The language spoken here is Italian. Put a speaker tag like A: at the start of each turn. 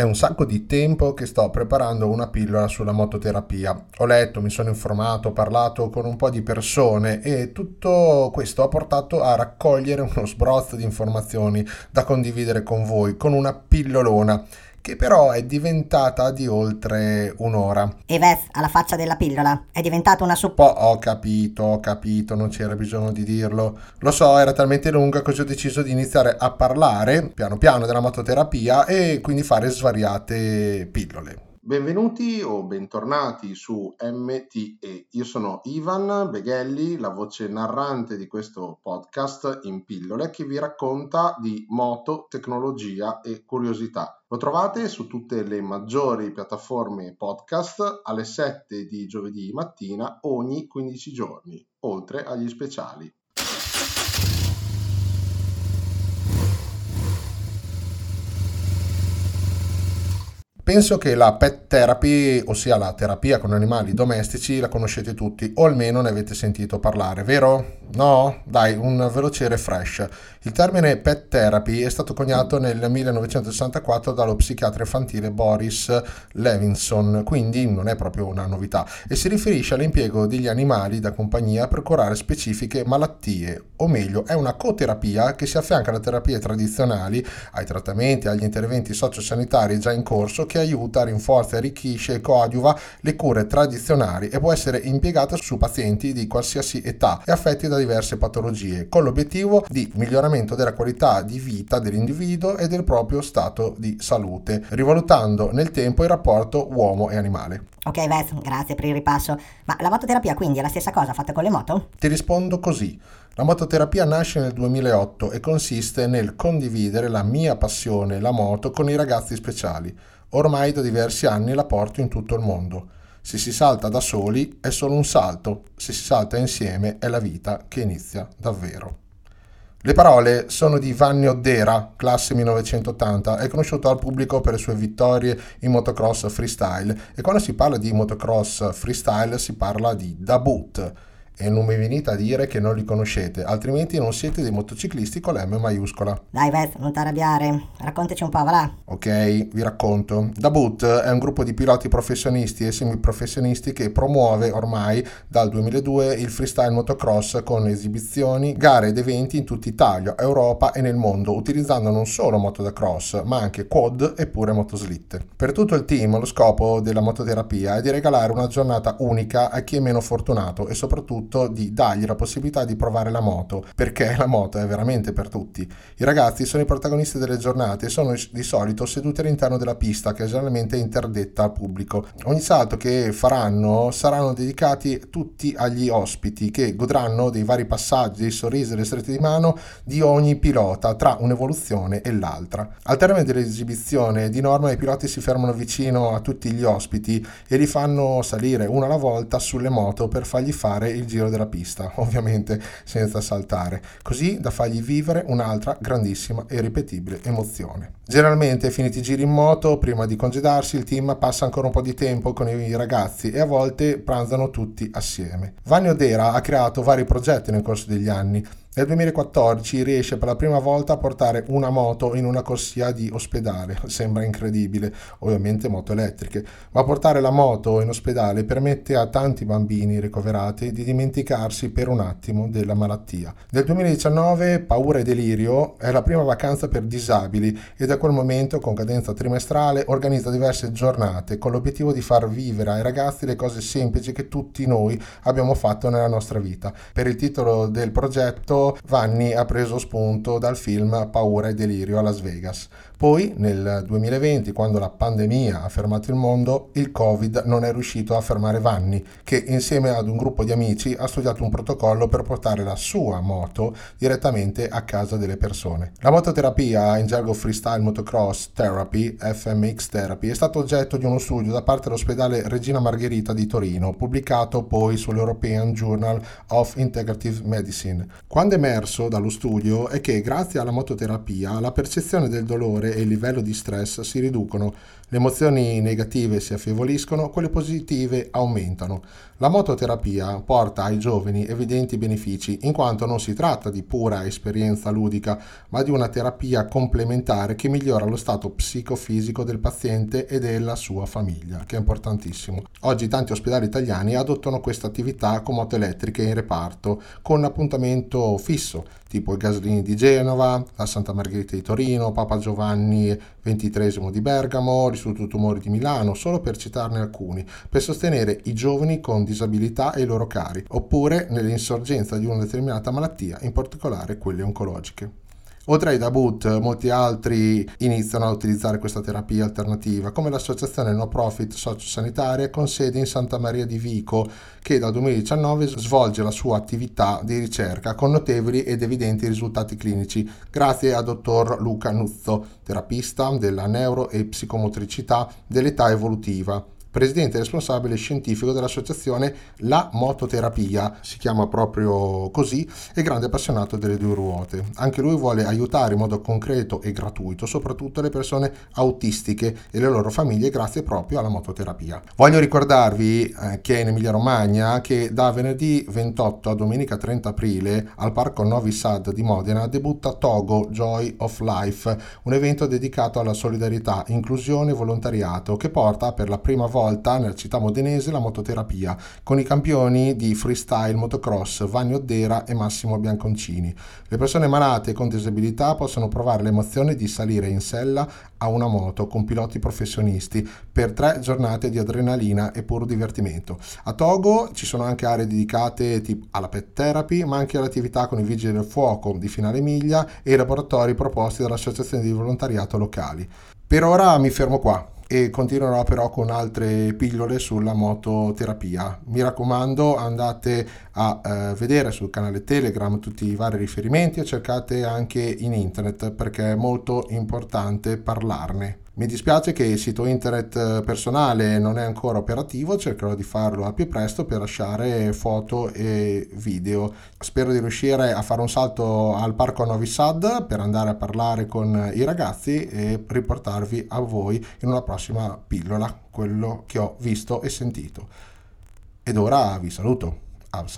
A: È un sacco di tempo che sto preparando una pillola sulla mototerapia. Ho letto, mi sono informato, ho parlato con un po' di persone e tutto questo ha portato a raccogliere uno sbrozzo di informazioni da condividere con voi, con una pillolona che però è diventata di oltre un'ora.
B: E Vez, alla faccia della pillola, è diventata una
A: suppo... Ho capito, ho capito, non c'era bisogno di dirlo. Lo so, era talmente lunga così ho deciso di iniziare a parlare piano piano della mototerapia e quindi fare svariate pillole. Benvenuti o bentornati su MTE. Io sono Ivan Beghelli, la voce narrante di questo podcast in pillole che vi racconta di moto, tecnologia e curiosità. Lo trovate su tutte le maggiori piattaforme podcast alle 7 di giovedì mattina ogni 15 giorni, oltre agli speciali. Penso che la pet therapy, ossia la terapia con animali domestici, la conoscete tutti o almeno ne avete sentito parlare, vero? No? Dai, un veloce refresh. Il termine pet therapy è stato coniato nel 1964 dallo psichiatra infantile Boris Levinson, quindi non è proprio una novità, e si riferisce all'impiego degli animali da compagnia per curare specifiche malattie, o meglio, è una coterapia che si affianca alle terapie tradizionali, ai trattamenti, agli interventi sociosanitari già in corso che aiuta, rinforza, arricchisce e coadiuva le cure tradizionali e può essere impiegata su pazienti di qualsiasi età e affetti da diverse patologie, con l'obiettivo di miglioramento della qualità di vita dell'individuo e del proprio stato di salute, rivalutando nel tempo il rapporto uomo e animale.
B: Ok Vez, grazie per il ripasso. Ma la mototerapia quindi è la stessa cosa fatta con le moto?
A: Ti rispondo così. La mototerapia nasce nel 2008 e consiste nel condividere la mia passione, la moto, con i ragazzi speciali. Ormai da diversi anni la porto in tutto il mondo. Se si salta da soli è solo un salto, se si salta insieme è la vita che inizia davvero. Le parole sono di Vanni Oddera, classe 1980, è conosciuto al pubblico per le sue vittorie in motocross freestyle e quando si parla di motocross freestyle si parla di debut, e non mi venite a dire che non li conoscete, altrimenti non siete dei motociclisti con l'M maiuscola.
B: Dai Vez, non ti arrabbiare, raccontaci un po', va là.
A: Ok, vi racconto. Dabut è un gruppo di piloti professionisti e semiprofessionisti che promuove ormai dal 2002 il freestyle motocross con esibizioni, gare ed eventi in tutta Italia, Europa e nel mondo, utilizzando non solo moto da cross, ma anche quad e pure motoslitte. Per tutto il team lo scopo della mototerapia è di regalare una giornata unica a chi è meno fortunato e soprattutto soprattutto di dargli la possibilità di provare la moto, perché la moto è veramente per tutti. I ragazzi sono i protagonisti delle giornate e sono di solito seduti all'interno della pista che generalmente è interdetta al pubblico. Ogni salto che faranno saranno dedicati tutti agli ospiti che godranno dei vari passaggi, dei sorrisi delle strette di mano di ogni pilota tra un'evoluzione e l'altra. Al termine dell'esibizione di norma i piloti si fermano vicino a tutti gli ospiti e li fanno salire una alla volta sulle moto per fargli fare il giro della pista, ovviamente senza saltare, così da fargli vivere un'altra grandissima e ripetibile emozione. Generalmente, finiti i giri in moto, prima di congedarsi, il team passa ancora un po' di tempo con i ragazzi e a volte pranzano tutti assieme. Vanni Odera ha creato vari progetti nel corso degli anni nel 2014 riesce per la prima volta a portare una moto in una corsia di ospedale, sembra incredibile, ovviamente moto elettriche, ma portare la moto in ospedale permette a tanti bambini ricoverati di dimenticarsi per un attimo della malattia. Nel 2019 Paura e Delirio è la prima vacanza per disabili e da quel momento con cadenza trimestrale organizza diverse giornate con l'obiettivo di far vivere ai ragazzi le cose semplici che tutti noi abbiamo fatto nella nostra vita. Per il titolo del progetto Vanni ha preso spunto dal film Paura e delirio a Las Vegas. Poi, nel 2020, quando la pandemia ha fermato il mondo, il Covid non è riuscito a fermare Vanni, che insieme ad un gruppo di amici ha studiato un protocollo per portare la sua moto direttamente a casa delle persone. La mototerapia, in gergo freestyle motocross therapy, FMX therapy, è stato oggetto di uno studio da parte dell'ospedale Regina Margherita di Torino, pubblicato poi sull'European Journal of Integrative Medicine. Quando emerso dallo studio è che grazie alla mototerapia la percezione del dolore e il livello di stress si riducono, le emozioni negative si affievoliscono, quelle positive aumentano. La mototerapia porta ai giovani evidenti benefici in quanto non si tratta di pura esperienza ludica, ma di una terapia complementare che migliora lo stato psicofisico del paziente e della sua famiglia, che è importantissimo. Oggi tanti ospedali italiani adottano questa attività con moto elettriche in reparto, con appuntamento fisso, tipo il Gaslini di Genova, la Santa Margherita di Torino, Papa Giovanni XXIII di Bergamo, l'Istituto Tumori di Milano, solo per citarne alcuni, per sostenere i giovani con disabilità e i loro cari, oppure nell'insorgenza di una determinata malattia, in particolare quelle oncologiche. Oltre ai Dabut, molti altri iniziano a utilizzare questa terapia alternativa, come l'associazione no profit sociosanitaria con sede in Santa Maria di Vico, che dal 2019 svolge la sua attività di ricerca con notevoli ed evidenti risultati clinici, grazie al dottor Luca Nuzzo, terapista della neuro e psicomotricità dell'età evolutiva presidente responsabile scientifico dell'associazione La Mototerapia, si chiama proprio così, e grande appassionato delle due ruote. Anche lui vuole aiutare in modo concreto e gratuito soprattutto le persone autistiche e le loro famiglie grazie proprio alla mototerapia. Voglio ricordarvi eh, che in Emilia Romagna che da venerdì 28 a domenica 30 aprile al Parco Novi Sad di Modena debutta Togo Joy of Life, un evento dedicato alla solidarietà, inclusione e volontariato che porta per la prima volta volta nella città modenese la mototerapia con i campioni di freestyle motocross Vanni Oddera e Massimo Bianconcini. Le persone malate con disabilità possono provare l'emozione di salire in sella a una moto con piloti professionisti per tre giornate di adrenalina e puro divertimento. A Togo ci sono anche aree dedicate alla pet therapy, ma anche all'attività con i vigili del fuoco di finale miglia e i laboratori proposti dall'associazione di volontariato locali. Per ora mi fermo qua e continuerò però con altre pillole sulla mototerapia. Mi raccomando, andate a eh, vedere sul canale Telegram tutti i vari riferimenti e cercate anche in internet perché è molto importante parlarne. Mi dispiace che il sito internet eh, personale non è ancora operativo, cercherò di farlo al più presto per lasciare foto e video. Spero di riuscire a fare un salto al parco Novi Sad per andare a parlare con i ragazzi e riportarvi a voi in una prossima pillola quello che ho visto e sentito. Ed ora vi saluto. Al.